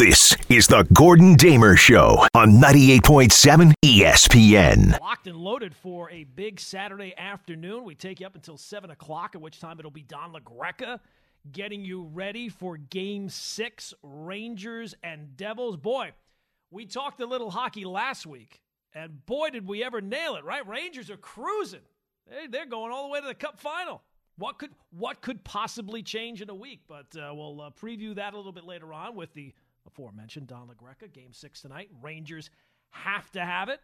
This is the Gordon Damer Show on 98.7 ESPN. Locked and loaded for a big Saturday afternoon. We take you up until 7 o'clock, at which time it'll be Don LaGreca getting you ready for game six Rangers and Devils. Boy, we talked a little hockey last week, and boy, did we ever nail it, right? Rangers are cruising. They're going all the way to the Cup final. What could what could possibly change in a week? But uh, we'll uh, preview that a little bit later on with the aforementioned Don LaGreca. Game six tonight. Rangers have to have it.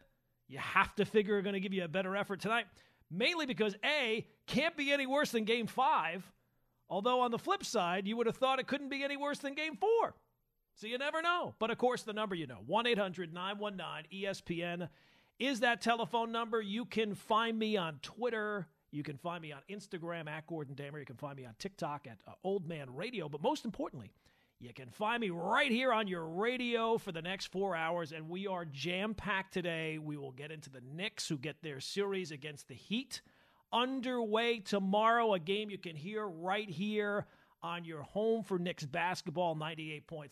You have to figure are going to give you a better effort tonight, mainly because a can't be any worse than Game five. Although on the flip side, you would have thought it couldn't be any worse than Game four. So you never know. But of course, the number you know 1 800 919 ESPN is that telephone number. You can find me on Twitter you can find me on Instagram at Gordon Damer. You can find me on TikTok at uh, Old Man Radio. But most importantly, you can find me right here on your radio for the next four hours. And we are jam packed today. We will get into the Knicks, who get their series against the Heat underway tomorrow. A game you can hear right here on your home for Knicks basketball, 98.7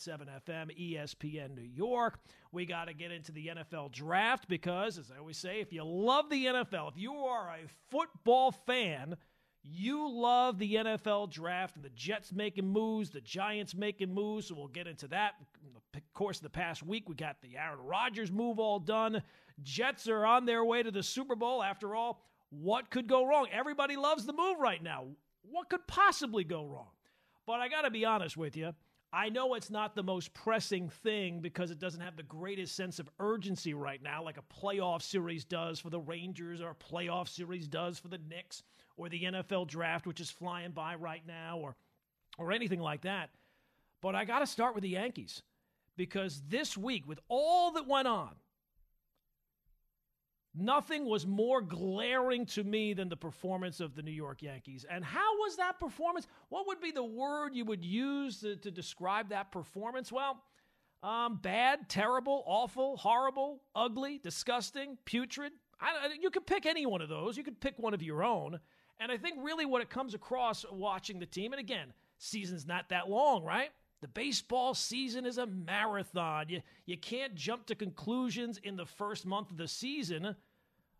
FM, ESPN New York. We got to get into the NFL draft because, as I always say, if you love the NFL, if you are a football fan, you love the NFL draft and the Jets making moves, the Giants making moves. So we'll get into that. In the course of the past week, we got the Aaron Rodgers move all done. Jets are on their way to the Super Bowl. After all, what could go wrong? Everybody loves the move right now. What could possibly go wrong? But I got to be honest with you. I know it's not the most pressing thing because it doesn't have the greatest sense of urgency right now, like a playoff series does for the Rangers or a playoff series does for the Knicks or the NFL draft, which is flying by right now, or, or anything like that. But I got to start with the Yankees because this week, with all that went on, Nothing was more glaring to me than the performance of the New York Yankees. And how was that performance? What would be the word you would use to, to describe that performance? Well, um, bad, terrible, awful, horrible, ugly, disgusting, putrid. I, you could pick any one of those. You could pick one of your own. And I think really what it comes across watching the team, and again, season's not that long, right? The baseball season is a marathon. You, you can't jump to conclusions in the first month of the season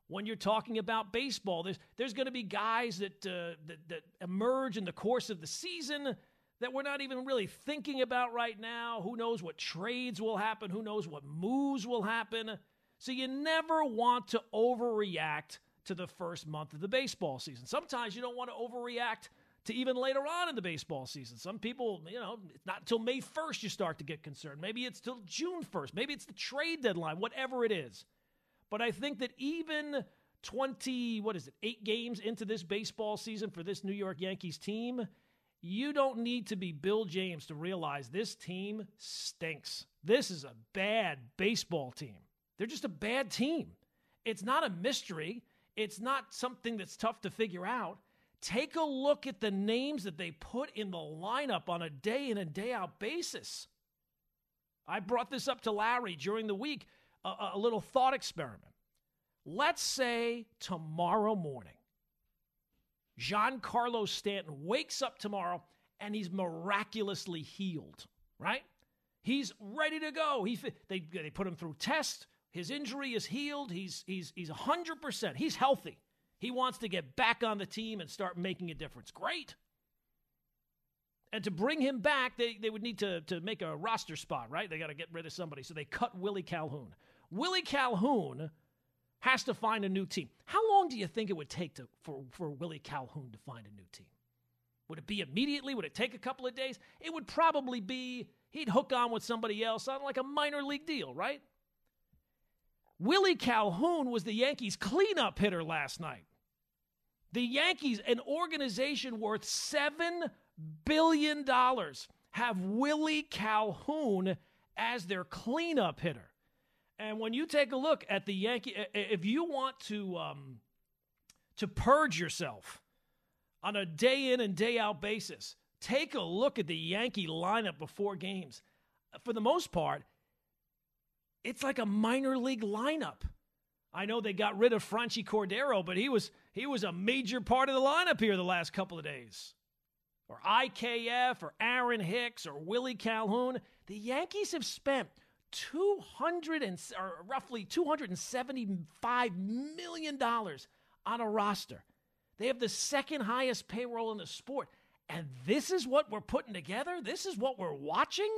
when you're talking about baseball. There's, there's going to be guys that, uh, that, that emerge in the course of the season that we're not even really thinking about right now. Who knows what trades will happen? Who knows what moves will happen? So you never want to overreact to the first month of the baseball season. Sometimes you don't want to overreact to even later on in the baseball season. Some people, you know, it's not until May 1st you start to get concerned. Maybe it's till June 1st. Maybe it's the trade deadline, whatever it is. But I think that even 20, what is it, eight games into this baseball season for this New York Yankees team, you don't need to be Bill James to realize this team stinks. This is a bad baseball team. They're just a bad team. It's not a mystery. It's not something that's tough to figure out. Take a look at the names that they put in the lineup on a day in and day out basis. I brought this up to Larry during the week, a, a little thought experiment. Let's say tomorrow morning, Giancarlo Stanton wakes up tomorrow and he's miraculously healed, right? He's ready to go. He, they, they put him through tests. His injury is healed. He's, he's, he's 100%. He's healthy. He wants to get back on the team and start making a difference. Great. And to bring him back, they, they would need to, to make a roster spot, right? They got to get rid of somebody. So they cut Willie Calhoun. Willie Calhoun has to find a new team. How long do you think it would take to, for, for Willie Calhoun to find a new team? Would it be immediately? Would it take a couple of days? It would probably be he'd hook on with somebody else on like a minor league deal, right? Willie Calhoun was the Yankees' cleanup hitter last night. The Yankees, an organization worth $7 billion, have Willie Calhoun as their cleanup hitter. And when you take a look at the Yankee, if you want to um, to purge yourself on a day in and day out basis, take a look at the Yankee lineup before games. For the most part, it's like a minor league lineup. I know they got rid of Franchy Cordero, but he was he was a major part of the lineup here the last couple of days. or IKF or Aaron Hicks or Willie Calhoun. The Yankees have spent 200 and or roughly 275 million dollars on a roster. They have the second highest payroll in the sport. And this is what we're putting together? This is what we're watching?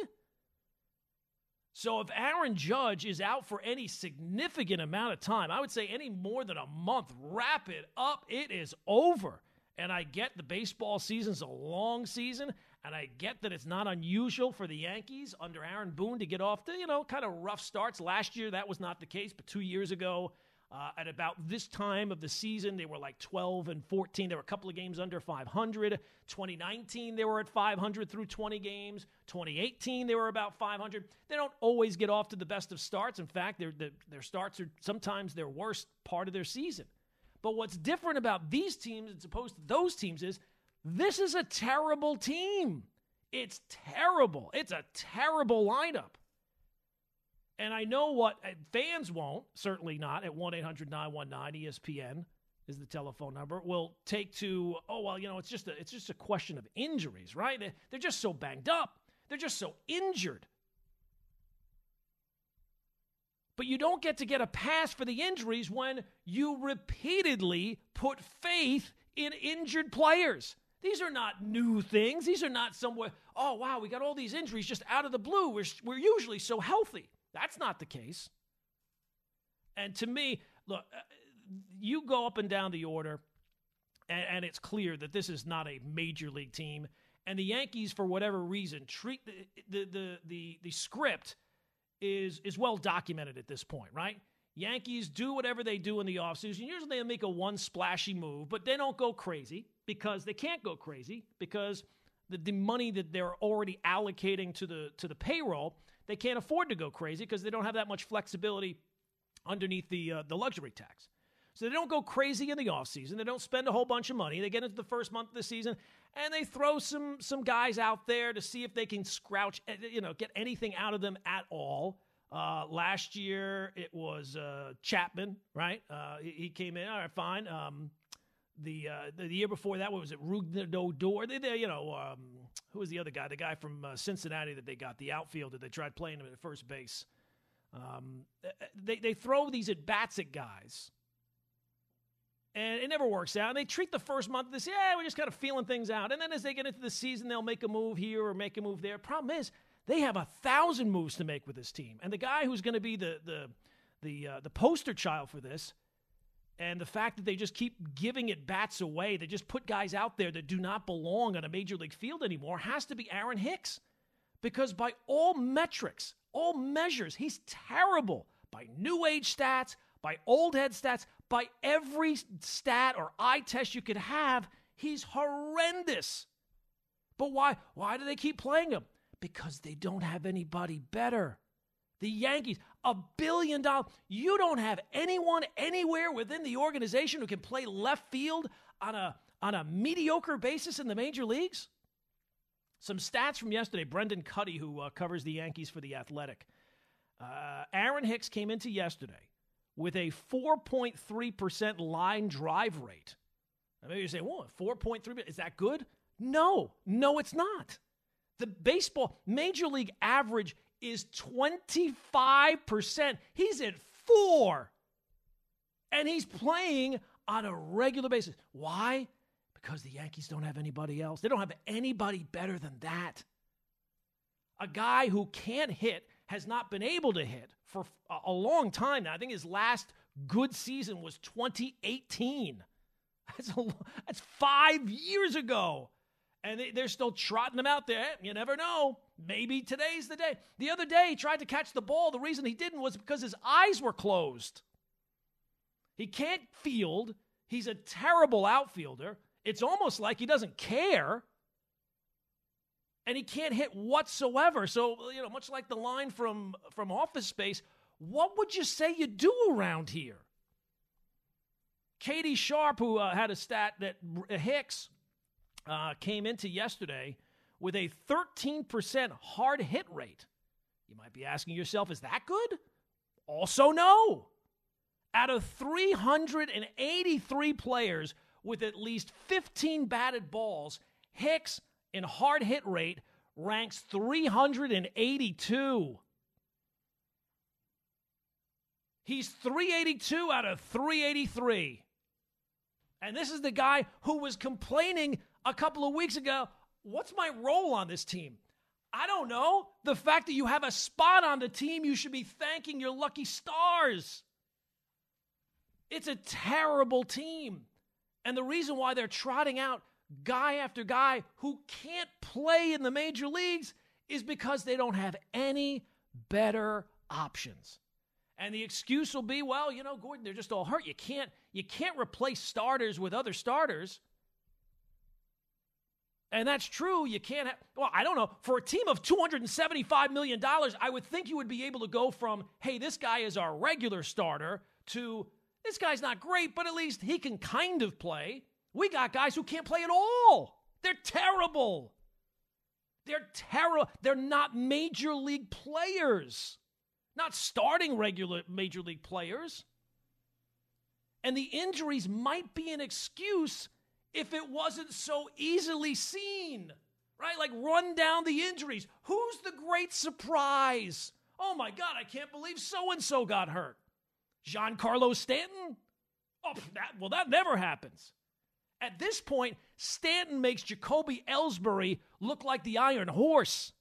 So if Aaron Judge is out for any significant amount of time, I would say any more than a month, wrap it up. It is over. And I get the baseball season's a long season, and I get that it's not unusual for the Yankees under Aaron Boone to get off the, you know, kind of rough starts. Last year that was not the case, but 2 years ago uh, at about this time of the season, they were like 12 and 14. There were a couple of games under 500. 2019, they were at 500 through 20 games. 2018, they were about 500. They don't always get off to the best of starts. In fact, their, their starts are sometimes their worst part of their season. But what's different about these teams as opposed to those teams is this is a terrible team. It's terrible. It's a terrible lineup. And I know what uh, fans won't, certainly not at 1 800 919 ESPN is the telephone number, will take to, oh, well, you know, it's just a, it's just a question of injuries, right? They're just so banged up. They're just so injured. But you don't get to get a pass for the injuries when you repeatedly put faith in injured players. These are not new things. These are not somewhere, oh, wow, we got all these injuries just out of the blue. We're, we're usually so healthy. That's not the case. And to me, look, uh, you go up and down the order, and, and, it's clear that this is not a major league team. And the Yankees, for whatever reason, treat the the the the, the script is is well documented at this point, right? Yankees do whatever they do in the offseason. Usually they make a one splashy move, but they don't go crazy because they can't go crazy because the, the money that they're already allocating to the to the payroll they can't afford to go crazy because they don't have that much flexibility underneath the uh, the luxury tax. So they don't go crazy in the offseason. They don't spend a whole bunch of money. They get into the first month of the season and they throw some some guys out there to see if they can scrouch, eh, you know, get anything out of them at all. Uh, last year it was uh, Chapman, right? Uh, he, he, came in. All right, fine. Um, the, uh, the, the year before that, what was it? Rougned Odor. They, they, you know, um, who was the other guy? The guy from uh, Cincinnati that they got, the outfielder. They tried playing him at first base. Um, uh, uh, they they throw these at bats at guys, and it never works out. And they treat the first month this, yeah, we're just kind of feeling things out. And then as they get into the season, they'll make a move here or make a move there. Problem is, they have a thousand moves to make with this team, and the guy who's going to be the the the uh, the poster child for this and the fact that they just keep giving it bats away, they just put guys out there that do not belong on a major league field anymore, has to be Aaron Hicks. Because by all metrics, all measures, he's terrible. By new age stats, by old head stats, by every stat or eye test you could have, he's horrendous. But why? Why do they keep playing him? Because they don't have anybody better. The Yankees, a billion dollars. You don't have anyone anywhere within the organization who can play left field on a on a mediocre basis in the major leagues. Some stats from yesterday. Brendan Kuty, who uh, covers the Yankees for the Athletic, uh, Aaron Hicks came into yesterday with a 4.3% line drive rate. Now maybe you say, "Well, 4.3 is that good?" No, no, it's not. The baseball major league average is 25%. He's at four. And he's playing on a regular basis. Why? Because the Yankees don't have anybody else. They don't have anybody better than that. A guy who can't hit has not been able to hit for a long time now. I think his last good season was 2018. That's, a, that's five years ago and they, are still trotting him out there. You never know. Maybe today's the day. The other day, he tried to catch the ball. The reason he didn't was because his eyes were closed. He can't field. He's a terrible outfielder. It's almost like he doesn't care. And he can't hit whatsoever. So, you know, much like the line from, from Office Space, what would you say you do around here? Katie Sharp, who uh, had a stat that Hicks uh, came into yesterday with a 13% hard hit rate. You might be asking yourself, is that good? Also, no. Out of 383 players with at least 15 batted balls, Hicks in hard hit rate ranks 382. He's 382 out of 383. And this is the guy who was complaining a couple of weeks ago what's my role on this team? I don't know. The fact that you have a spot on the team, you should be thanking your lucky stars. It's a terrible team. And the reason why they're trotting out guy after guy who can't play in the major leagues is because they don't have any better options. And the excuse will be, well, you know, Gordon, they're just all hurt. You can't you can't replace starters with other starters. And that's true. You can't have, well, I don't know. For a team of $275 million, I would think you would be able to go from, hey, this guy is our regular starter, to this guy's not great, but at least he can kind of play. We got guys who can't play at all. They're terrible. They're terrible. They're not major league players, not starting regular major league players. And the injuries might be an excuse if it wasn't so easily seen, right? Like run down the injuries. Who's the great surprise? Oh my God, I can't believe so and so got hurt. Giancarlo Stanton? Oh, that, well, that never happens. At this point, Stanton makes Jacoby Ellsbury look like the Iron Horse.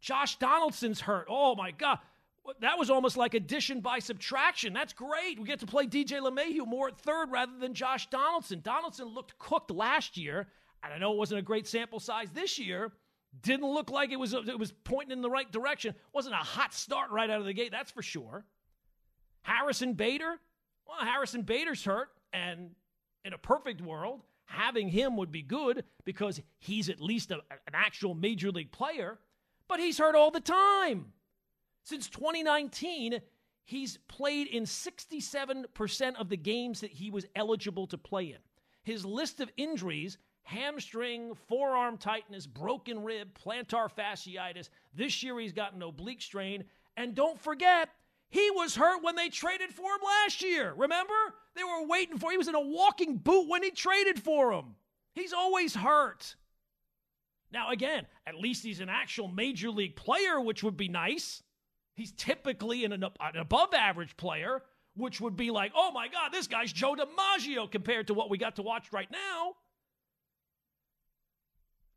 Josh Donaldson's hurt. Oh my God. That was almost like addition by subtraction. That's great. We get to play DJ LeMahieu more at third rather than Josh Donaldson. Donaldson looked cooked last year, and I know it wasn't a great sample size this year. Didn't look like it was it was pointing in the right direction. Wasn't a hot start right out of the gate, that's for sure. Harrison Bader, well, Harrison Bader's hurt, and in a perfect world, having him would be good because he's at least a, an actual major league player, but he's hurt all the time. Since 2019, he's played in 67% of the games that he was eligible to play in. His list of injuries hamstring, forearm tightness, broken rib, plantar fasciitis. This year he's got an oblique strain. And don't forget, he was hurt when they traded for him last year. Remember? They were waiting for him. He was in a walking boot when he traded for him. He's always hurt. Now, again, at least he's an actual major league player, which would be nice. He's typically an, an above average player, which would be like, oh my God, this guy's Joe DiMaggio compared to what we got to watch right now.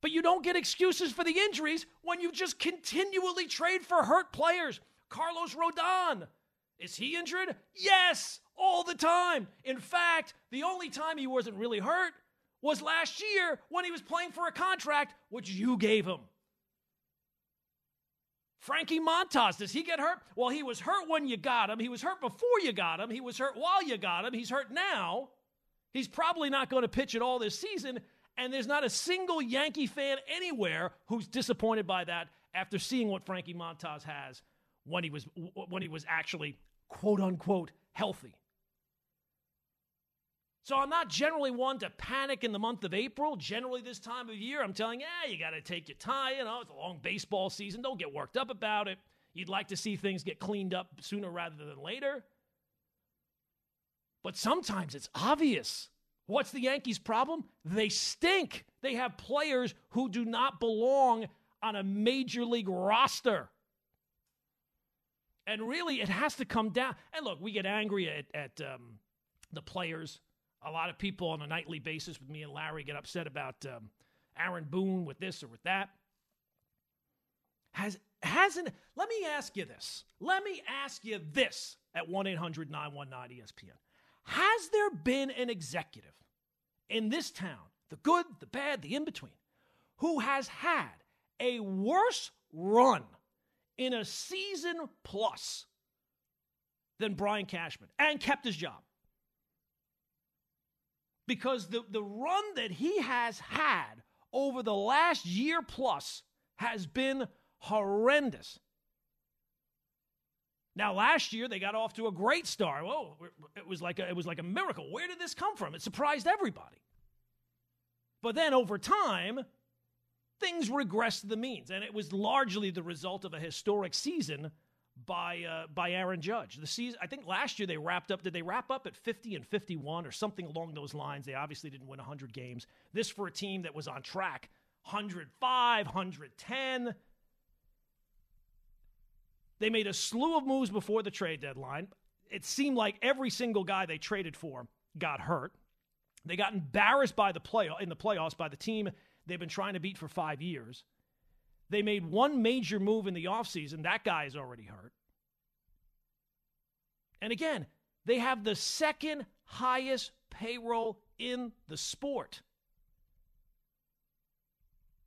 But you don't get excuses for the injuries when you just continually trade for hurt players. Carlos Rodon, is he injured? Yes, all the time. In fact, the only time he wasn't really hurt was last year when he was playing for a contract which you gave him. Frankie Montas, does he get hurt? Well, he was hurt when you got him. He was hurt before you got him. He was hurt while you got him. He's hurt now. He's probably not going to pitch at all this season. And there's not a single Yankee fan anywhere who's disappointed by that after seeing what Frankie Montas has when he was when he was actually quote unquote healthy. So I'm not generally one to panic in the month of April. Generally, this time of year, I'm telling yeah, you got to take your time. You know, it's a long baseball season. Don't get worked up about it. You'd like to see things get cleaned up sooner rather than later. But sometimes it's obvious. What's the Yankees' problem? They stink. They have players who do not belong on a major league roster. And really, it has to come down. And look, we get angry at, at um, the players a lot of people on a nightly basis with me and Larry get upset about um, Aaron Boone with this or with that. Has hasn't let me ask you this. Let me ask you this at 1-800-919-ESPN. Has there been an executive in this town, the good, the bad, the in-between, who has had a worse run in a season plus than Brian Cashman and kept his job? Because the, the run that he has had over the last year plus has been horrendous. Now, last year they got off to a great start. Whoa, it was like a, it was like a miracle. Where did this come from? It surprised everybody. But then over time, things regressed to the means, and it was largely the result of a historic season by uh, by Aaron Judge. The season, I think last year they wrapped up. Did they wrap up at 50 and 51 or something along those lines? They obviously didn't win 100 games. This for a team that was on track, 105, 110. They made a slew of moves before the trade deadline. It seemed like every single guy they traded for got hurt. They got embarrassed by the play in the playoffs by the team they've been trying to beat for five years. They made one major move in the offseason. That guy is already hurt. And again, they have the second highest payroll in the sport.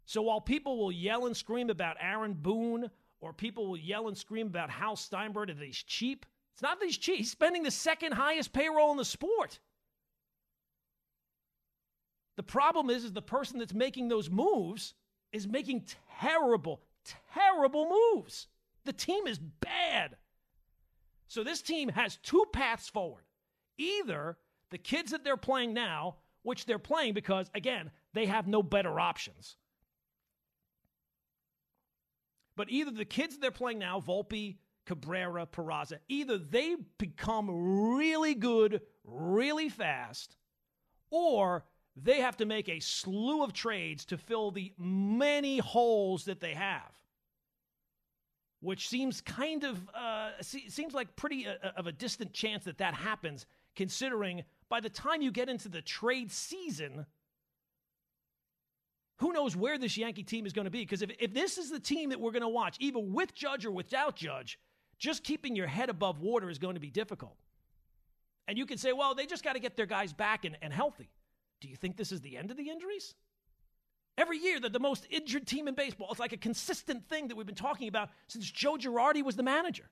So while people will yell and scream about Aaron Boone or people will yell and scream about Hal Steinbrenner that he's cheap, it's not that he's cheap. He's spending the second highest payroll in the sport. The problem is, is the person that's making those moves is making terrible, terrible moves. The team is bad. So this team has two paths forward. Either the kids that they're playing now, which they're playing because, again, they have no better options. But either the kids they're playing now, Volpe, Cabrera, Peraza, either they become really good really fast, or they have to make a slew of trades to fill the many holes that they have which seems kind of uh, seems like pretty uh, uh, of a distant chance that that happens considering by the time you get into the trade season who knows where this yankee team is going to be? Because if, if this is the team that we're going to watch even with judge or without judge just keeping your head above water is going to be difficult. And you can say well they just got to get their guys back and, and healthy do you think this is the end of the injuries? Every year, they're the most injured team in baseball. It's like a consistent thing that we've been talking about since Joe Girardi was the manager.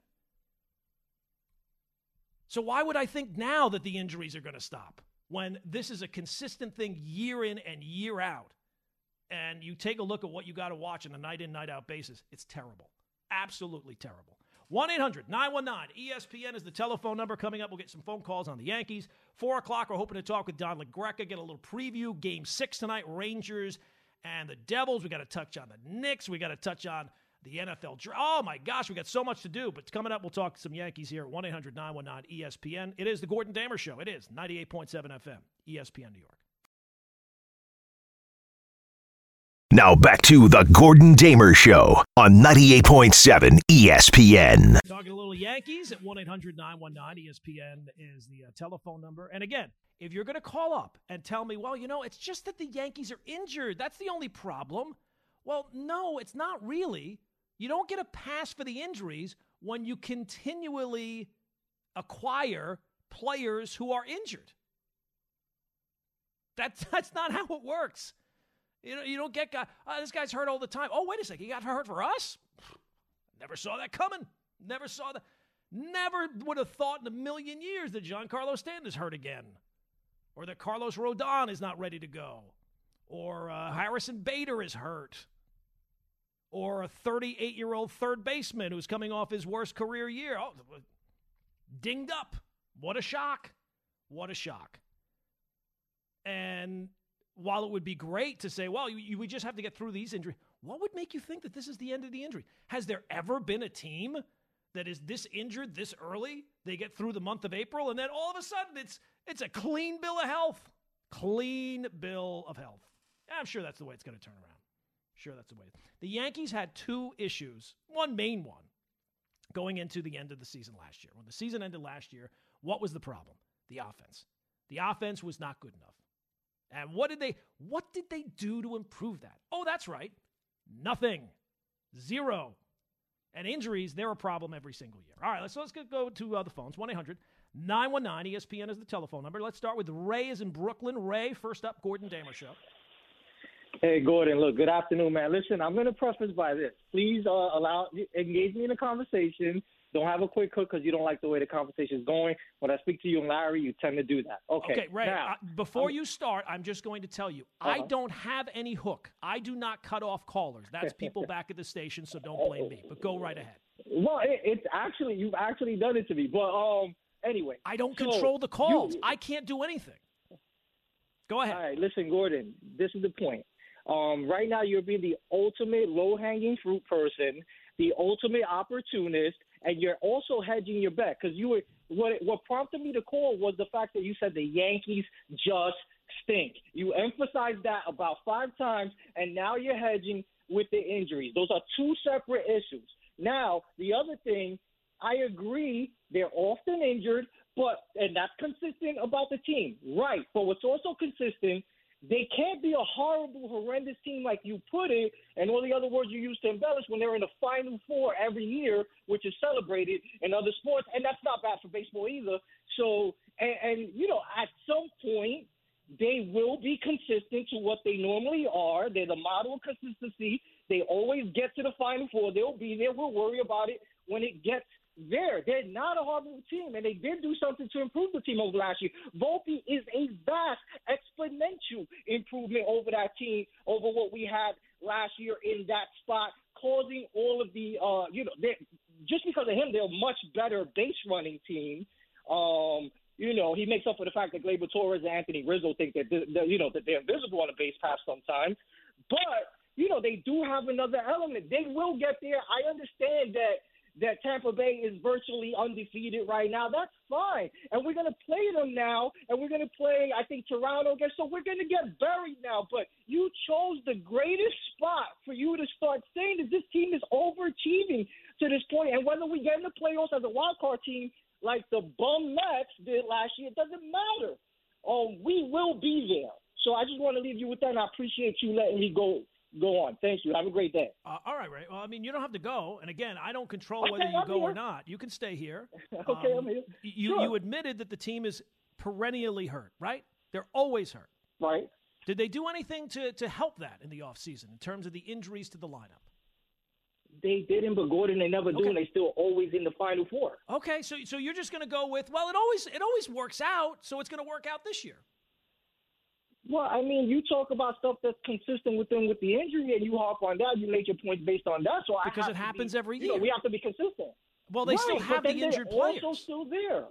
So, why would I think now that the injuries are going to stop when this is a consistent thing year in and year out? And you take a look at what you got to watch on a night in, night out basis, it's terrible. Absolutely terrible. 1 800 919 ESPN is the telephone number. Coming up, we'll get some phone calls on the Yankees. 4 o'clock, we're hoping to talk with Don LaGreca, get a little preview. Game six tonight, Rangers and the Devils. We got to touch on the Knicks. We got to touch on the NFL. Oh my gosh, we got so much to do. But coming up, we'll talk some Yankees here at 1 800 919 ESPN. It is the Gordon Damer Show. It is 98.7 FM, ESPN New York. Now back to the Gordon Damer Show on 98.7 ESPN. Talking a little Yankees at 1 800 919 ESPN is the uh, telephone number. And again, if you're going to call up and tell me, well, you know, it's just that the Yankees are injured, that's the only problem. Well, no, it's not really. You don't get a pass for the injuries when you continually acquire players who are injured. That's, that's not how it works. You know, you don't get guy. Oh, this guy's hurt all the time. Oh, wait a second, he got hurt for us. Never saw that coming. Never saw that. Never would have thought in a million years that Giancarlo Stanton is hurt again, or that Carlos Rodon is not ready to go, or uh, Harrison Bader is hurt, or a 38 year old third baseman who's coming off his worst career year. Oh, dinged up. What a shock. What a shock. And while it would be great to say, well, you, you, we just have to get through these injuries, what would make you think that this is the end of the injury? Has there ever been a team that is this injured this early? They get through the month of April, and then all of a sudden it's it's a clean bill of health. Clean bill of health. I'm sure that's the way it's going to turn around. Sure, that's the way. The Yankees had two issues, one main one, going into the end of the season last year. When the season ended last year, what was the problem? The offense. The offense was not good enough. And what did they what did they do to improve that? Oh, that's right. Nothing. Zero. And injuries, they're a problem every single year. All right, let's let's go to uh, the phones. 1-800 919 ESPN is the telephone number. Let's start with Ray is in Brooklyn. Ray, first up, Gordon Damer show. Hey Gordon, look, good afternoon, man. Listen, I'm going to preface by this. Please uh, allow engage me in a conversation don't have a quick hook because you don't like the way the conversation is going. When I speak to you and Larry, you tend to do that. Okay. Okay, Ray. Now, uh, before I'm, you start, I'm just going to tell you, uh-huh. I don't have any hook. I do not cut off callers. That's people back at the station, so don't blame me. But go right ahead. Well, it, it's actually you've actually done it to me, but um, anyway. I don't so control the calls. You, I can't do anything. Go ahead. All right, listen, Gordon. This is the point. Um, right now, you're being the ultimate low hanging fruit person the ultimate opportunist, and you're also hedging your bet because you were what what prompted me to call was the fact that you said the Yankees just stink. You emphasized that about five times, and now you're hedging with the injuries. Those are two separate issues. Now, the other thing, I agree, they're often injured, but and that's consistent about the team, right? But what's also consistent they can't be a horrible, horrendous team like you put it, and all the other words you use to embellish when they're in the Final Four every year, which is celebrated in other sports, and that's not bad for baseball either. So, and, and you know, at some point, they will be consistent to what they normally are. They're the model of consistency. They always get to the Final Four. They'll be there. We'll worry about it when it gets there. They're not a horrible team, and they did do something to improve the team over last year. Volpe is a vast, exponential improvement over that team, over what we had last year in that spot, causing all of the, uh, you know, just because of him, they're a much better base running team. Um, you know, he makes up for the fact that Gleyber Torres and Anthony Rizzo think that, you know, that they're invisible on a base pass sometimes. But, you know, they do have another element. They will get there. I understand that that Tampa Bay is virtually undefeated right now. That's fine. And we're going to play them now, and we're going to play, I think, Toronto again. So we're going to get buried now. But you chose the greatest spot for you to start saying that this team is overachieving to this point. And whether we get in the playoffs as a wild card team like the bum Mets did last year, it doesn't matter. Um, we will be there. So I just want to leave you with that, and I appreciate you letting me go go on. Thank you. Have a great day. Uh, all right, Ray. Well, I mean, you don't have to go. And again, I don't control okay, whether you I'm go here. or not. You can stay here. okay, um, I'm here. You sure. you admitted that the team is perennially hurt, right? They're always hurt. Right. Did they do anything to to help that in the offseason in terms of the injuries to the lineup? They didn't, but Gordon they never okay. do, and they still always in the final four. Okay, so so you're just going to go with well, it always it always works out, so it's going to work out this year. Well, I mean, you talk about stuff that's consistent with them with the injury, and you harp on that. You make your points based on that. So because it happens be, every year, you know, we have to be consistent. Well, they right, still have the injured players. Also, still there.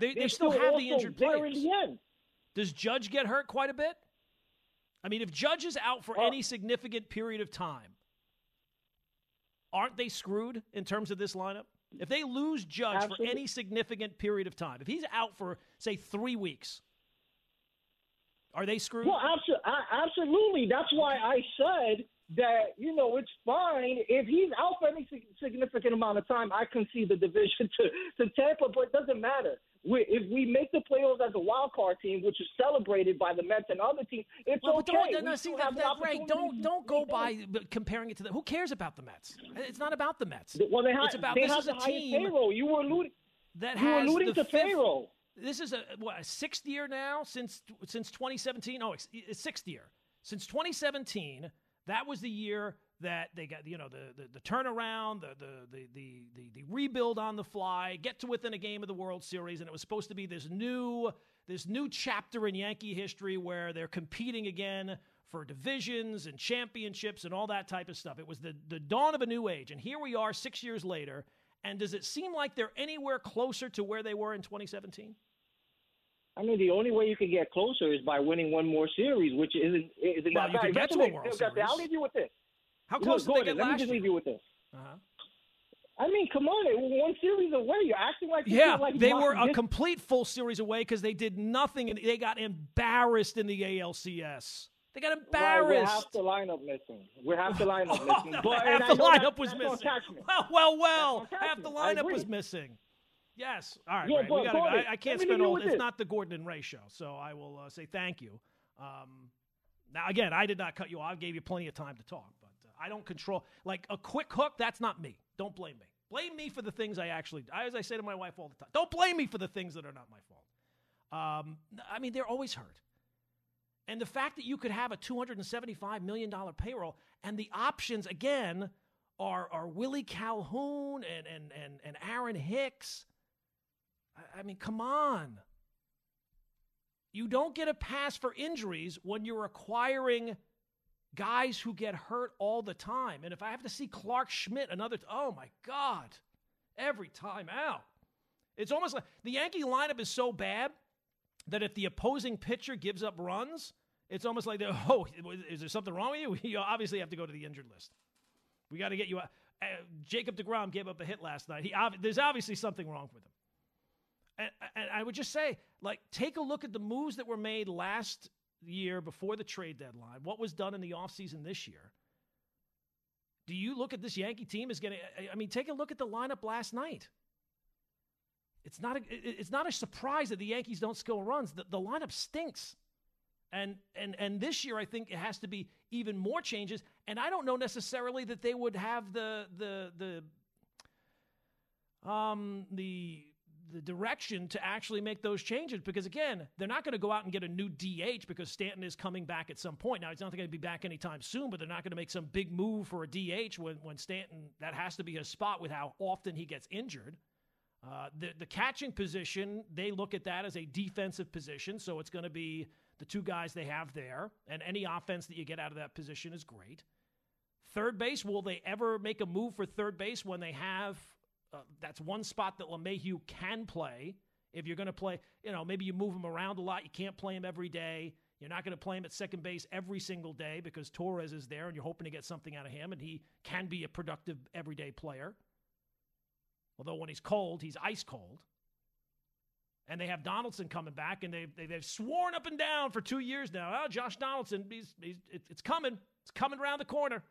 They, they still, still have the injured players. In the end. Does Judge get hurt quite a bit? I mean, if Judge is out for uh, any significant period of time, aren't they screwed in terms of this lineup? If they lose Judge Absolutely. for any significant period of time, if he's out for say three weeks, are they screwed? Well, absolutely. That's why I said that you know it's fine if he's out for any significant amount of time. I can see the division to to Tampa, but it doesn't matter. We, if we make the playoffs as a wild card team, which is celebrated by the Mets and other teams, it's well, okay. Don't, no, see, that, that, Ray, don't don't go by comparing it to the. Who cares about the Mets? It's not about the Mets. Well, they have, it's about they this have is the a team payroll. You were alluding. That you were alluding to fifth, payroll. This is a what a sixth year now since since 2017. Oh, it's sixth year since 2017. That was the year that they got you know the the, the turnaround, the, the the the the the rebuild on the fly, get to within a game of the World Series, and it was supposed to be this new this new chapter in Yankee history where they're competing again for divisions and championships and all that type of stuff. It was the the dawn of a new age, and here we are six years later and does it seem like they're anywhere closer to where they were in 2017? I mean, the only way you can get closer is by winning one more series, which isn't isn't well, that you bad. get to a World Series. I'll leave you with this. How close Look, did they get let me just year? leave you with this. Uh-huh. I mean, come on, it one series away. You're acting like yeah, like they were a complete full series away because they did nothing and they got embarrassed in the ALCS. They got embarrassed. We're half the lineup missing. We're half the lineup oh, missing. But, half the lineup was missing. Well, well, well. Half the lineup was missing. Yes. All right. Yeah, right. But, we gotta, Gordon, I, I, can't spend all. It's not the Gordon and Ray show, so I will uh, say thank you. Um, now, again, I did not cut you off. I gave you plenty of time to talk, but uh, I don't control. Like a quick hook, that's not me. Don't blame me. Blame me for the things I actually. As I say to my wife all the time, don't blame me for the things that are not my fault. Um, I mean, they're always hurt. And the fact that you could have a $275 million payroll and the options, again, are, are Willie Calhoun and, and, and, and Aaron Hicks. I, I mean, come on. You don't get a pass for injuries when you're acquiring guys who get hurt all the time. And if I have to see Clarke Schmidt another, t- oh my God, every time out. It's almost like the Yankee lineup is so bad that if the opposing pitcher gives up runs, it's almost like, oh, is there something wrong with you? You obviously have to go to the injured list. We got to get you out. uh, Jacob DeGrom gave up a hit last night. He there's obviously something wrong with him. And, and I would just say, like, take a look at the moves that were made last year before the trade deadline. What was done in the offseason this year? Do you look at this Yankee team as getting? I mean, take a look at the lineup last night. It's not a, it's not a surprise that the Yankees don't score runs. The, the lineup stinks. And and and this year I think it has to be even more changes. And I don't know necessarily that they would have the the the um the the direction to actually make those changes because again, they're not going to go out and get a new DH because Stanton is coming back at some point. Now he's not going to be back anytime soon, but they're not going to make some big move for a DH when when Stanton that has to be a spot with how often he gets injured. Uh, the the catching position, they look at that as a defensive position, so it's going to be the two guys they have there, and any offense that you get out of that position is great. Third base, will they ever make a move for third base when they have uh, that's one spot that LeMahieu can play. If you're going to play, you know, maybe you move him around a lot. You can't play him every day. You're not going to play him at second base every single day because Torres is there and you're hoping to get something out of him, and he can be a productive everyday player. Although when he's cold, he's ice cold. And they have Donaldson coming back, and they've, they've sworn up and down for two years now. Oh, Josh Donaldson, he's, he's, it's coming. It's coming around the corner.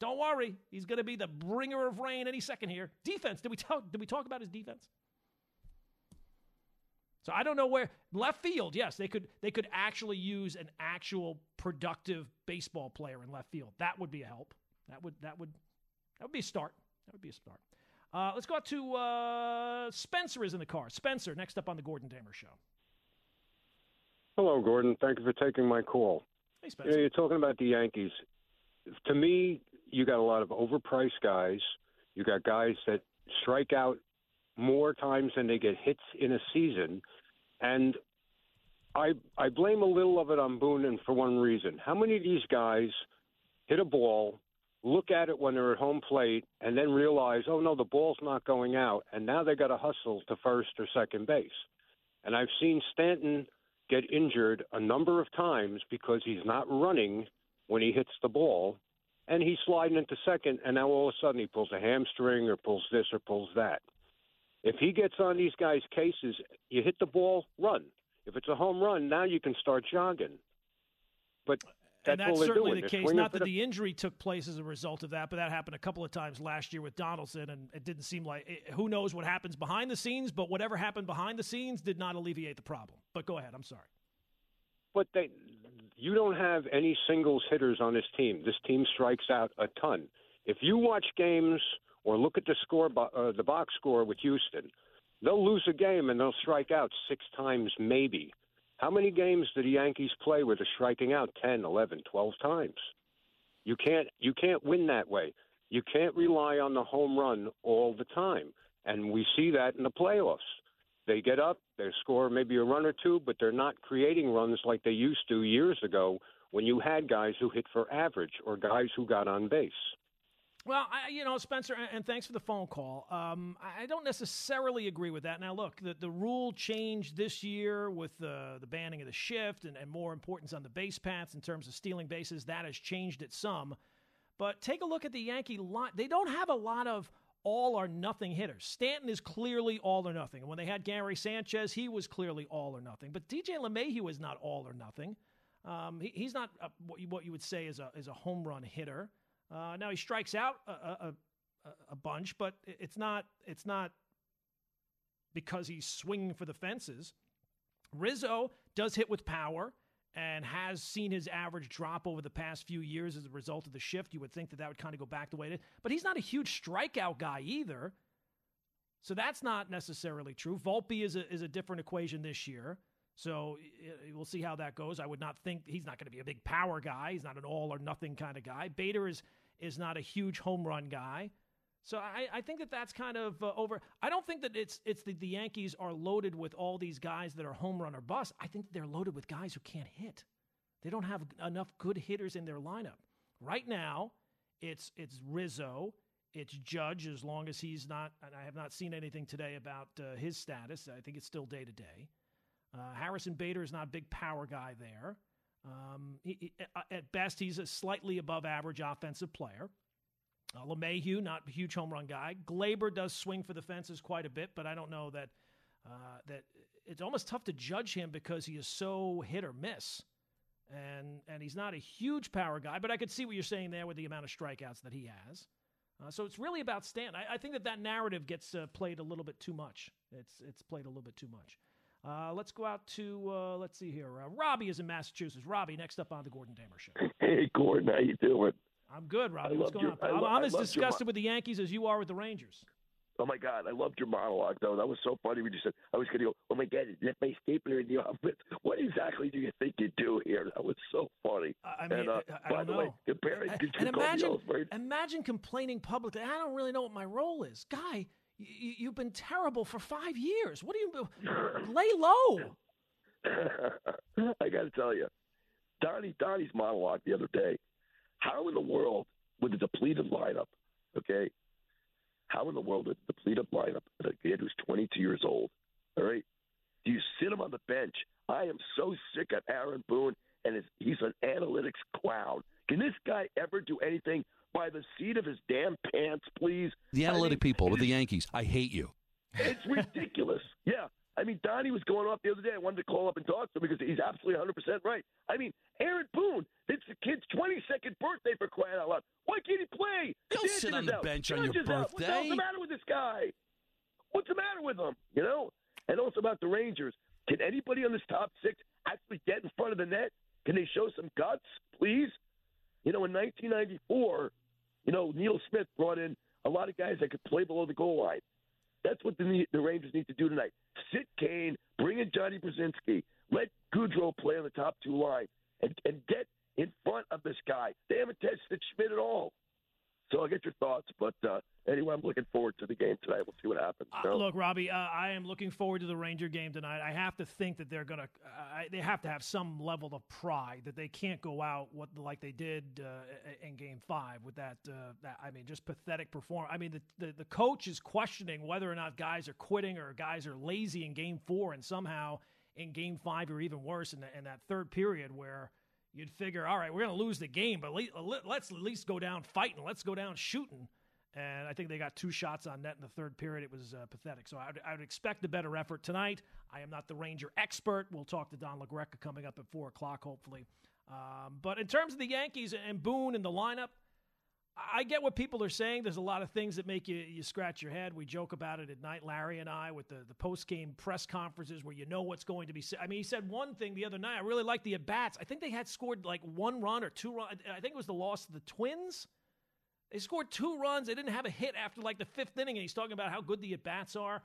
Don't worry, he's going to be the bringer of rain any second here. Defense. Did we talk? Did we talk about his defense? So I don't know where left field. Yes, they could they could actually use an actual productive baseball player in left field. That would be a help. That would that would that would be a start. That would be a start. Uh, let's go out to uh, Spencer is in the car. Spencer, next up on the Gordon Damer Show. Hello, Gordon. Thank you for taking my call. Hey, Spencer. You know, you're talking about the Yankees. To me, you got a lot of overpriced guys. You got guys that strike out more times than they get hits in a season, and I I blame a little of it on Boone and for one reason. How many of these guys hit a ball, look at it when they're at home plate, and then realize, oh no, the ball's not going out, and now they got to hustle to first or second base. And I've seen Stanton get injured a number of times because he's not running when he hits the ball, and he's sliding into second, and now all of a sudden he pulls a hamstring or pulls this or pulls that. If he gets on these guys' cases, you hit the ball, run. If it's a home run, now you can start jogging. But that's and that's certainly doing. the case. Not that the... the injury took place as a result of that, but that happened a couple of times last year with Donaldson, and it didn't seem like it, who knows what happens behind the scenes. But whatever happened behind the scenes did not alleviate the problem. But go ahead. I'm sorry. But they you don't have any singles hitters on this team. This team strikes out a ton. If you watch games or look at the score, uh, the box score with Houston, they'll lose a game and they'll strike out six times, maybe. How many games do the Yankees play where they're striking out 10, 11, 12 times? You can't you can't win that way. You can't rely on the home run all the time, and we see that in the playoffs. They get up, they score maybe a run or two, but they're not creating runs like they used to years ago when you had guys who hit for average or guys who got on base. Well, I, you know, Spencer, and thanks for the phone call. Um, I don't necessarily agree with that. Now, look, the, the rule changed this year with the, the banning of the shift and, and more importance on the base paths in terms of stealing bases. That has changed it some. But take a look at the Yankee line. They don't have a lot of all or nothing hitters. Stanton is clearly all or nothing. And when they had Gary Sanchez, he was clearly all or nothing. But DJ LeMahieu is not all or nothing. Um, he, he's not a, what, you, what you would say is a, is a home run hitter. Uh, now he strikes out a, a, a, bunch, but it's not it's not because he's swinging for the fences. Rizzo does hit with power and has seen his average drop over the past few years as a result of the shift. You would think that that would kind of go back the way it is. But he's not a huge strikeout guy either. So that's not necessarily true. Volpe is a, is a different equation this year. So we'll see how that goes. I would not think he's not going to be a big power guy. He's not an all or nothing kind of guy. Bader is is not a huge home run guy. So I, I think that that's kind of uh, over. I don't think that it's it's the, the Yankees are loaded with all these guys that are home run or bust. I think they're loaded with guys who can't hit. They don't have enough good hitters in their lineup right now. It's it's Rizzo, it's Judge as long as he's not. And I have not seen anything today about uh, his status. I think it's still day to day. Harrison Bader is not a big power guy there. Um, he, he, at best, he's a slightly above average offensive player. Uh, LeMahieu, not a huge home run guy. Gleyber does swing for the fences quite a bit, but I don't know that uh, that it's almost tough to judge him because he is so hit or miss. And and he's not a huge power guy, but I could see what you're saying there with the amount of strikeouts that he has. Uh, so it's really about Stanton. I, I think that that narrative gets uh, played a little bit too much. It's it's played a little bit too much. Uh, let's go out to uh, let's see here. Uh, Robbie is in Massachusetts. Robbie, next up on the Gordon Damer Show. Hey, Gordon, how you doing? I'm good, Robbie. What's going your, on? I'm, lo- I'm as your disgusted with the Yankees as you are with the Rangers. Oh my God, I loved your monologue though. That was so funny when you said I was going to go. Oh my God, that my stapler in the office? What exactly do you think you do here? That was so funny. I mean, and, uh, I, I by the know. way, comparing And- and imagine, imagine complaining publicly. I don't really know what my role is, guy. You, you've been terrible for five years. What do you lay low? I got to tell you, Donnie Donnie's monologue the other day. How in the world with a depleted lineup? Okay, how in the world with a depleted lineup, and a kid who's 22 years old, all right, do you sit him on the bench? I am so sick of Aaron Boone, and his, he's an analytics clown. Can this guy ever do anything by the seat of his damn pants, please? The I analytic mean, people with the Yankees. I hate you. it's ridiculous. yeah. I mean, Donnie was going off the other day. I wanted to call up and talk to him because he's absolutely 100% right. I mean, Aaron Boone, it's the kid's 22nd birthday for crying out loud. Why can't he play? Stanton sit on the out. bench on Judge your is out. What the hell's the matter with this guy? What's the matter with him? You know? And also about the Rangers. Can anybody on this top six actually get in front of the net? Can they show some guts, please? You know, in 1994, you know, Neil Smith brought in a lot of guys that could play below the goal line. That's what the, the Rangers need to do tonight. Sit Kane, bring in Johnny Brzezinski, let Goodrow play on the top two lines, and, and get in front of this guy. They haven't tested Schmid at all. So I'll get your thoughts. But uh, anyway, I'm looking forward to the game tonight. We'll see what happens. Uh, look, Robbie, uh, I am looking forward to the Ranger game tonight. I have to think that they're gonna, uh, they have to have some level of pride that they can't go out what like they did uh, in Game Five with that. Uh, that I mean, just pathetic performance. I mean, the, the the coach is questioning whether or not guys are quitting or guys are lazy in Game Four, and somehow in Game Five or even worse in, the, in that third period where. You'd figure, all right, we're going to lose the game, but let's at least go down fighting. Let's go down shooting and I think they got two shots on net in the third period. It was uh, pathetic. So I would, I would expect a better effort tonight. I am not the Ranger expert. We'll talk to Don LaGreca coming up at 4 o'clock, hopefully. Um, but in terms of the Yankees and Boone and the lineup, I get what people are saying. There's a lot of things that make you, you scratch your head. We joke about it at night, Larry and I, with the, the post game press conferences where you know what's going to be said. I mean, he said one thing the other night. I really like the at bats. I think they had scored like one run or two runs. I think it was the loss of the Twins. They scored two runs. They didn't have a hit after like the fifth inning, and he's talking about how good the at bats are.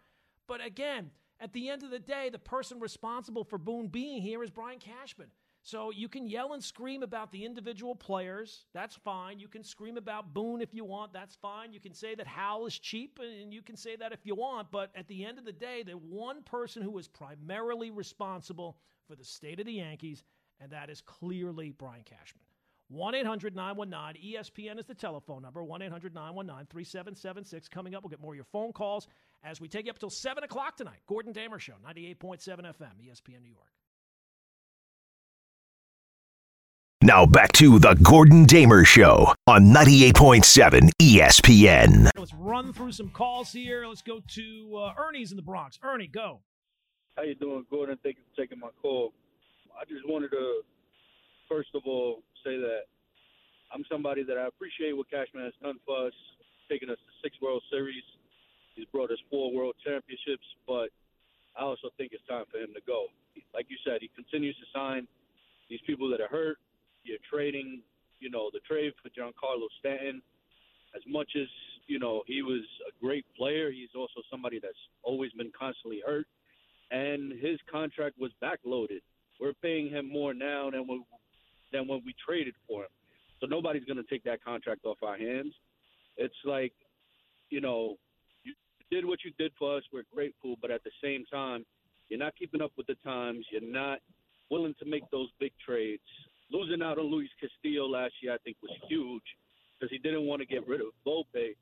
But again, at the end of the day, the person responsible for Boone being here is Brian Cashman. So you can yell and scream about the individual players. That's fine. You can scream about Boone if you want. That's fine. You can say that Hal is cheap, and you can say that if you want. But at the end of the day, the one person who is primarily responsible for the state of the Yankees, and that is clearly Brian Cashman. 1 800 919 ESPN is the telephone number. 1 800 919 3776. Coming up, we'll get more of your phone calls as we take you up till 7 o'clock tonight. Gordon Damer Show, 98.7 FM, ESPN New York. Now back to the Gordon Damer Show on 98.7 ESPN. Let's run through some calls here. Let's go to uh, Ernie's in the Bronx. Ernie, go. How you doing, Gordon? Thank you for taking my call. I just wanted to, first of all, say that I'm somebody that I appreciate what Cashman has done for us, taking us to six World Series. He's brought us four World Championships, but I also think it's time for him to go. Like you said, he continues to sign these people that are hurt. You're trading, you know, the trade for Giancarlo Stanton. As much as you know, he was a great player. He's also somebody that's always been constantly hurt, and his contract was backloaded. We're paying him more now than when than when we traded for him. So nobody's going to take that contract off our hands. It's like, you know, you did what you did for us. We're grateful, but at the same time, you're not keeping up with the times. You're not willing to make those big trades. Losing out on Luis Castillo last year, I think, was huge because he didn't want to get rid of Volpe.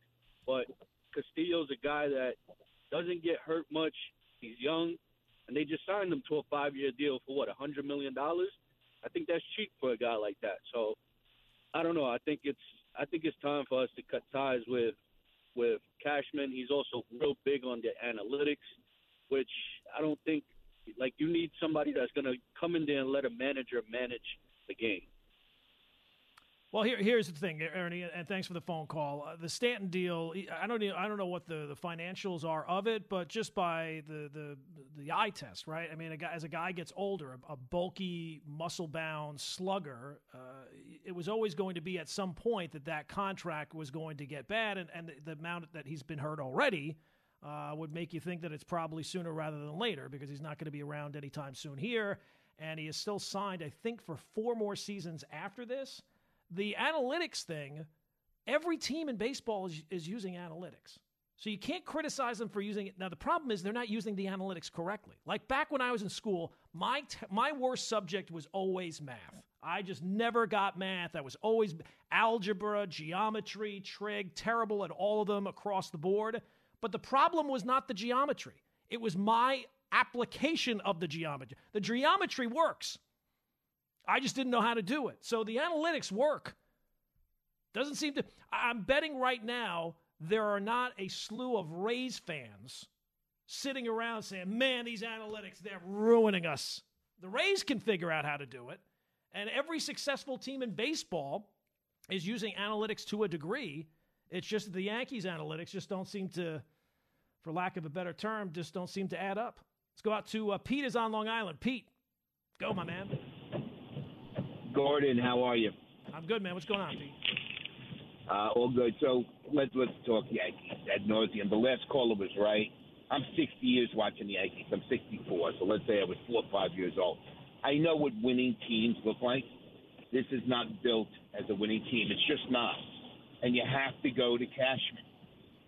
But Castillo's a guy that doesn't get hurt much. He's young, and they just signed him to a five-year deal for what, a hundred million dollars? I think that's cheap for a guy like that. So I don't know. I think it's I think it's time for us to cut ties with with Cashman. He's also real big on the analytics, which I don't think like you need somebody that's going to come in there and let a manager manage the game. Well, here, here's the thing, Ernie, and thanks for the phone call. Uh, the Stanton deal, I don't, I don't know what the, the financials are of it, but just by the, the, the eye test, right? I mean, a guy, as a guy gets older, a, a bulky, muscle-bound slugger, uh, it was always going to be at some point that that contract was going to get bad, and, and the, the amount that he's been hurt already uh, would make you think that it's probably sooner rather than later because he's not going to be around anytime soon here, and he is still signed, I think, for four more seasons after this – the analytics thing, every team in baseball is, is using analytics. So you can't criticize them for using it. Now the problem is they're not using the analytics correctly. Like back when I was in school, my t- my worst subject was always math. I just never got math. I was always algebra, geometry, trig, terrible at all of them across the board. But the problem was not the geometry. It was my application of the geometry. The geometry works. I just didn't know how to do it. So the analytics work. Doesn't seem to. I'm betting right now there are not a slew of Rays fans sitting around saying, man, these analytics, they're ruining us. The Rays can figure out how to do it. And every successful team in baseball is using analytics to a degree. It's just the Yankees' analytics just don't seem to, for lack of a better term, just don't seem to add up. Let's go out to uh, Pete is on Long Island. Pete, go, my man. Gordon, how are you? I'm good, man. What's going on, Pete? Uh, all good. So let's let's talk Yankees ad nauseum. The last caller was right. I'm 60 years watching the Yankees. I'm 64, so let's say I was four or five years old. I know what winning teams look like. This is not built as a winning team. It's just not. And you have to go to Cashman.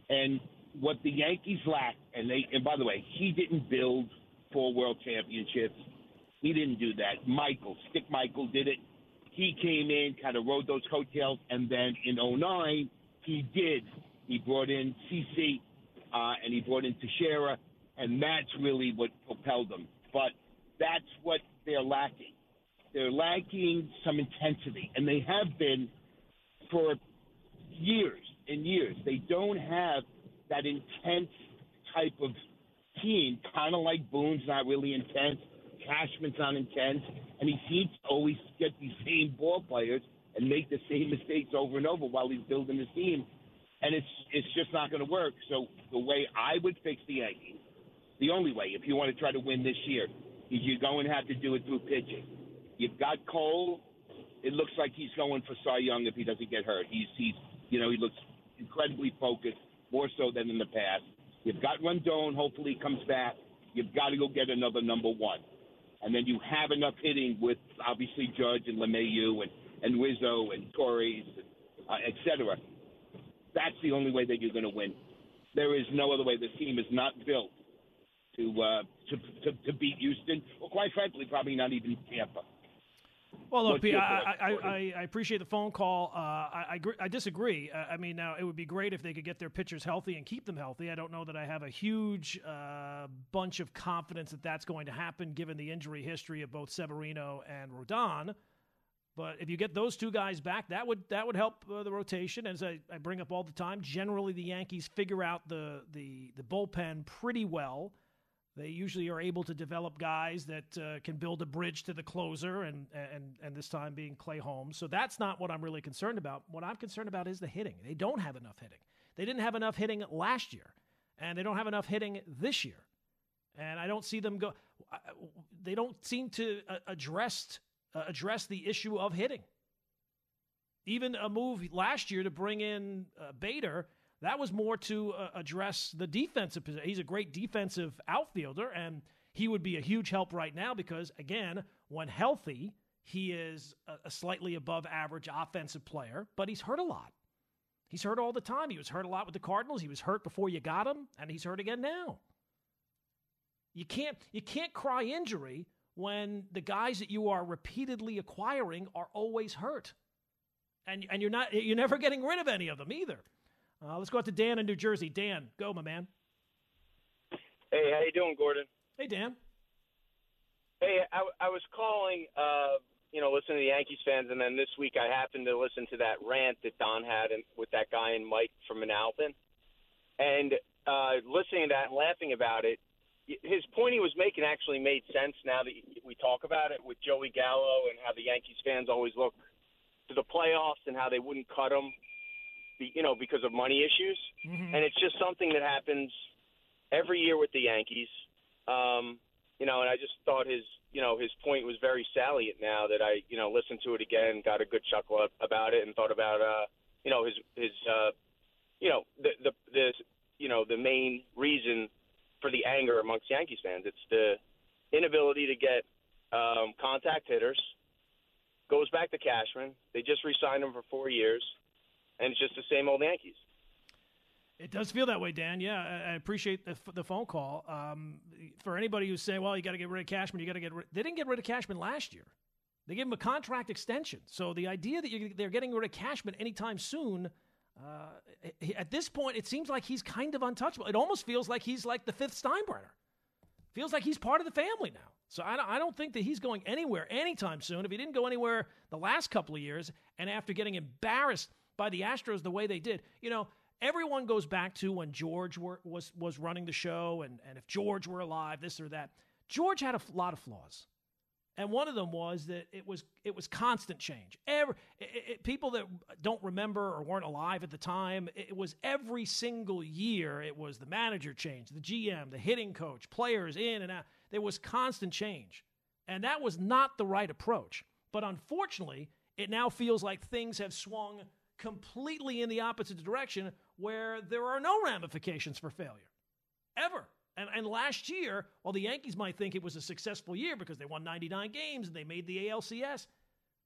And what the Yankees lack, and they, and by the way, he didn't build four World Championships. He didn't do that. Michael, Stick Michael did it he came in, kind of rode those coattails, and then in 09, he did. He brought in CC, uh, and he brought in Teixeira, and that's really what propelled them. But that's what they're lacking. They're lacking some intensity, and they have been for years and years. They don't have that intense type of team, kind of like Boone's not really intense. Cashman's not intense, and he seems to always get these same ball players and make the same mistakes over and over while he's building his team, and it's it's just not going to work. So the way I would fix the Yankees, the only way, if you want to try to win this year, is you're going to have to do it through pitching. You've got Cole. It looks like he's going for Cy Young if he doesn't get hurt. He's he's you know he looks incredibly focused, more so than in the past. You've got Rodon. Hopefully, he comes back. You've got to go get another number one and then you have enough hitting with obviously Judge and LeMahieu and and Rizzo and Torres, uh, et cetera. That's the only way that you're going to win. There is no other way. This team is not built to, uh, to, to to beat Houston, or quite frankly, probably not even Tampa. Well, look, Pete, I, I, I, I, appreciate the phone call. Uh, I, I, disagree. Uh, I mean, now it would be great if they could get their pitchers healthy and keep them healthy. I don't know that I have a huge uh, bunch of confidence that that's going to happen given the injury history of both Severino and Rodon. But if you get those two guys back, that would that would help uh, the rotation. As I, I bring up all the time, generally the Yankees figure out the the the bullpen pretty well. They usually are able to develop guys that uh, can build a bridge to the closer, and, and, and this time being Clay Holmes. So that's not what I'm really concerned about. What I'm concerned about is the hitting. They don't have enough hitting. They didn't have enough hitting last year, and they don't have enough hitting this year. And I don't see them go. They don't seem to uh, address uh, address the issue of hitting. Even a move last year to bring in uh, Bader that was more to uh, address the defensive position. He's a great defensive outfielder, and he would be a huge help right now because, again, when healthy, he is a, a slightly above average offensive player, but he's hurt a lot. He's hurt all the time. He was hurt a lot with the Cardinals. He was hurt before you got him, and he's hurt again now. You can't you can't cry injury when the guys that you are repeatedly acquiring are always hurt. And and you're not you're never getting rid of any of them either. Uh, let's go out to Dan in New Jersey. Dan, go, my man. Hey, how you doing, Gordon? Hey, Dan. Hey, I, I was calling uh, you know, listening to the Yankees fans, and then this week I happened to listen to that rant that Don had and, with that guy and Mike from Manalapan, and uh, listening to that and laughing about it. His point he was making actually made sense now that we talk about it with Joey Gallo and how the Yankees fans always look to the playoffs and how they wouldn't cut him, you know, because of money issues. Mm-hmm. And it's just something that happens every year with the Yankees. Um, you know, and I just thought his, you know, his point was very salient now that I, you know, listened to it again, got a good chuckle about it, and thought about, uh, you know, his, his, uh, you know, the, the, the, you know, the main reason for the anger amongst Yankees fans. It's the inability to get um, contact hitters. Goes back to Cashman. They just re-signed him for four years, and it's just the same old Yankees. It does feel that way, Dan. Yeah, I appreciate the, the phone call. Um, for anybody who's saying, "Well, you got to get rid of Cashman," you got to get rid. They didn't get rid of Cashman last year. They gave him a contract extension. So the idea that they're getting rid of Cashman anytime soon, uh, at this point, it seems like he's kind of untouchable. It almost feels like he's like the fifth Steinbrenner. Feels like he's part of the family now. So I don't, I don't think that he's going anywhere anytime soon. If he didn't go anywhere the last couple of years, and after getting embarrassed by the Astros the way they did, you know, everyone goes back to when George were, was was running the show, and and if George were alive, this or that. George had a lot of flaws, and one of them was that it was it was constant change. Every it, it, people that don't remember or weren't alive at the time, it was every single year. It was the manager change, the GM, the hitting coach, players in and out. There was constant change, and that was not the right approach. But unfortunately, it now feels like things have swung completely in the opposite direction where there are no ramifications for failure ever. And, and last year, while the Yankees might think it was a successful year because they won 99 games and they made the ALCS,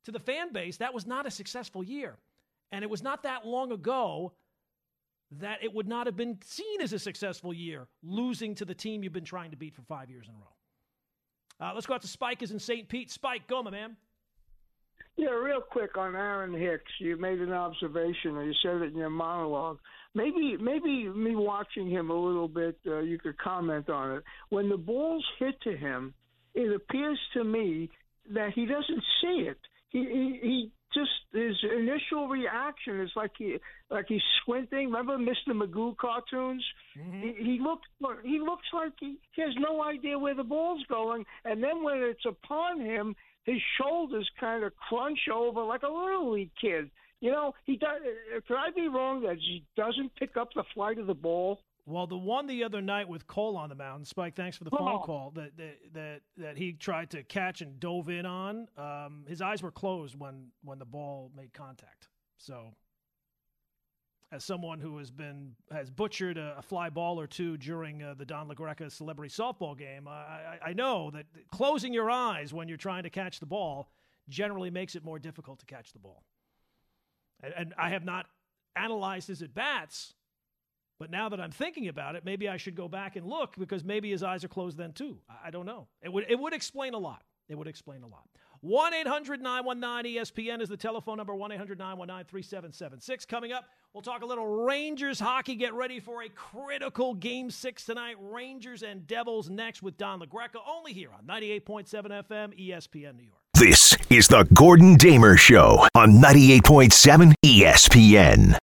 to the fan base, that was not a successful year. And it was not that long ago that it would not have been seen as a successful year, losing to the team you've been trying to beat for five years in a row. Uh, let's go out to Spike is in St. Pete. Spike, go, my man. Yeah, real quick on Aaron Hicks. You made an observation, or you said it in your monologue. Maybe, maybe me watching him a little bit, uh, you could comment on it. When the balls hit to him, it appears to me that he doesn't see it. He, he, he just his initial reaction is like he like he's squinting. Remember Mr. Magoo cartoons? Mm-hmm. He, he looks he looks like he, he has no idea where the ball's going, and then when it's upon him, his shoulders kind of crunch over like a little league kid. You know, he does. Could I be wrong that he doesn't pick up the flight of the ball? Well, the one the other night with Cole on the mound, Spike. Thanks for the phone call. That that that, that he tried to catch and dove in on. Um, his eyes were closed when when the ball made contact. So, as someone who has been has butchered a, a fly ball or two during uh, the Don LaGreca celebrity softball game, I, I, I know that closing your eyes when you're trying to catch the ball generally makes it more difficult to catch the ball. And, and I have not analyzed his at bats but now that I'm thinking about it, maybe I should go back and look because maybe his eyes are closed then too. I don't know. It would it would explain a lot. It would explain a lot. 1 800 919 ESPN is the telephone number 1 800 919 3776. Coming up, we'll talk a little Rangers hockey. Get ready for a critical game six tonight. Rangers and Devils next with Don LaGreca, only here on 98.7 FM, ESPN New York. This is the Gordon Damer Show on 98.7 ESPN.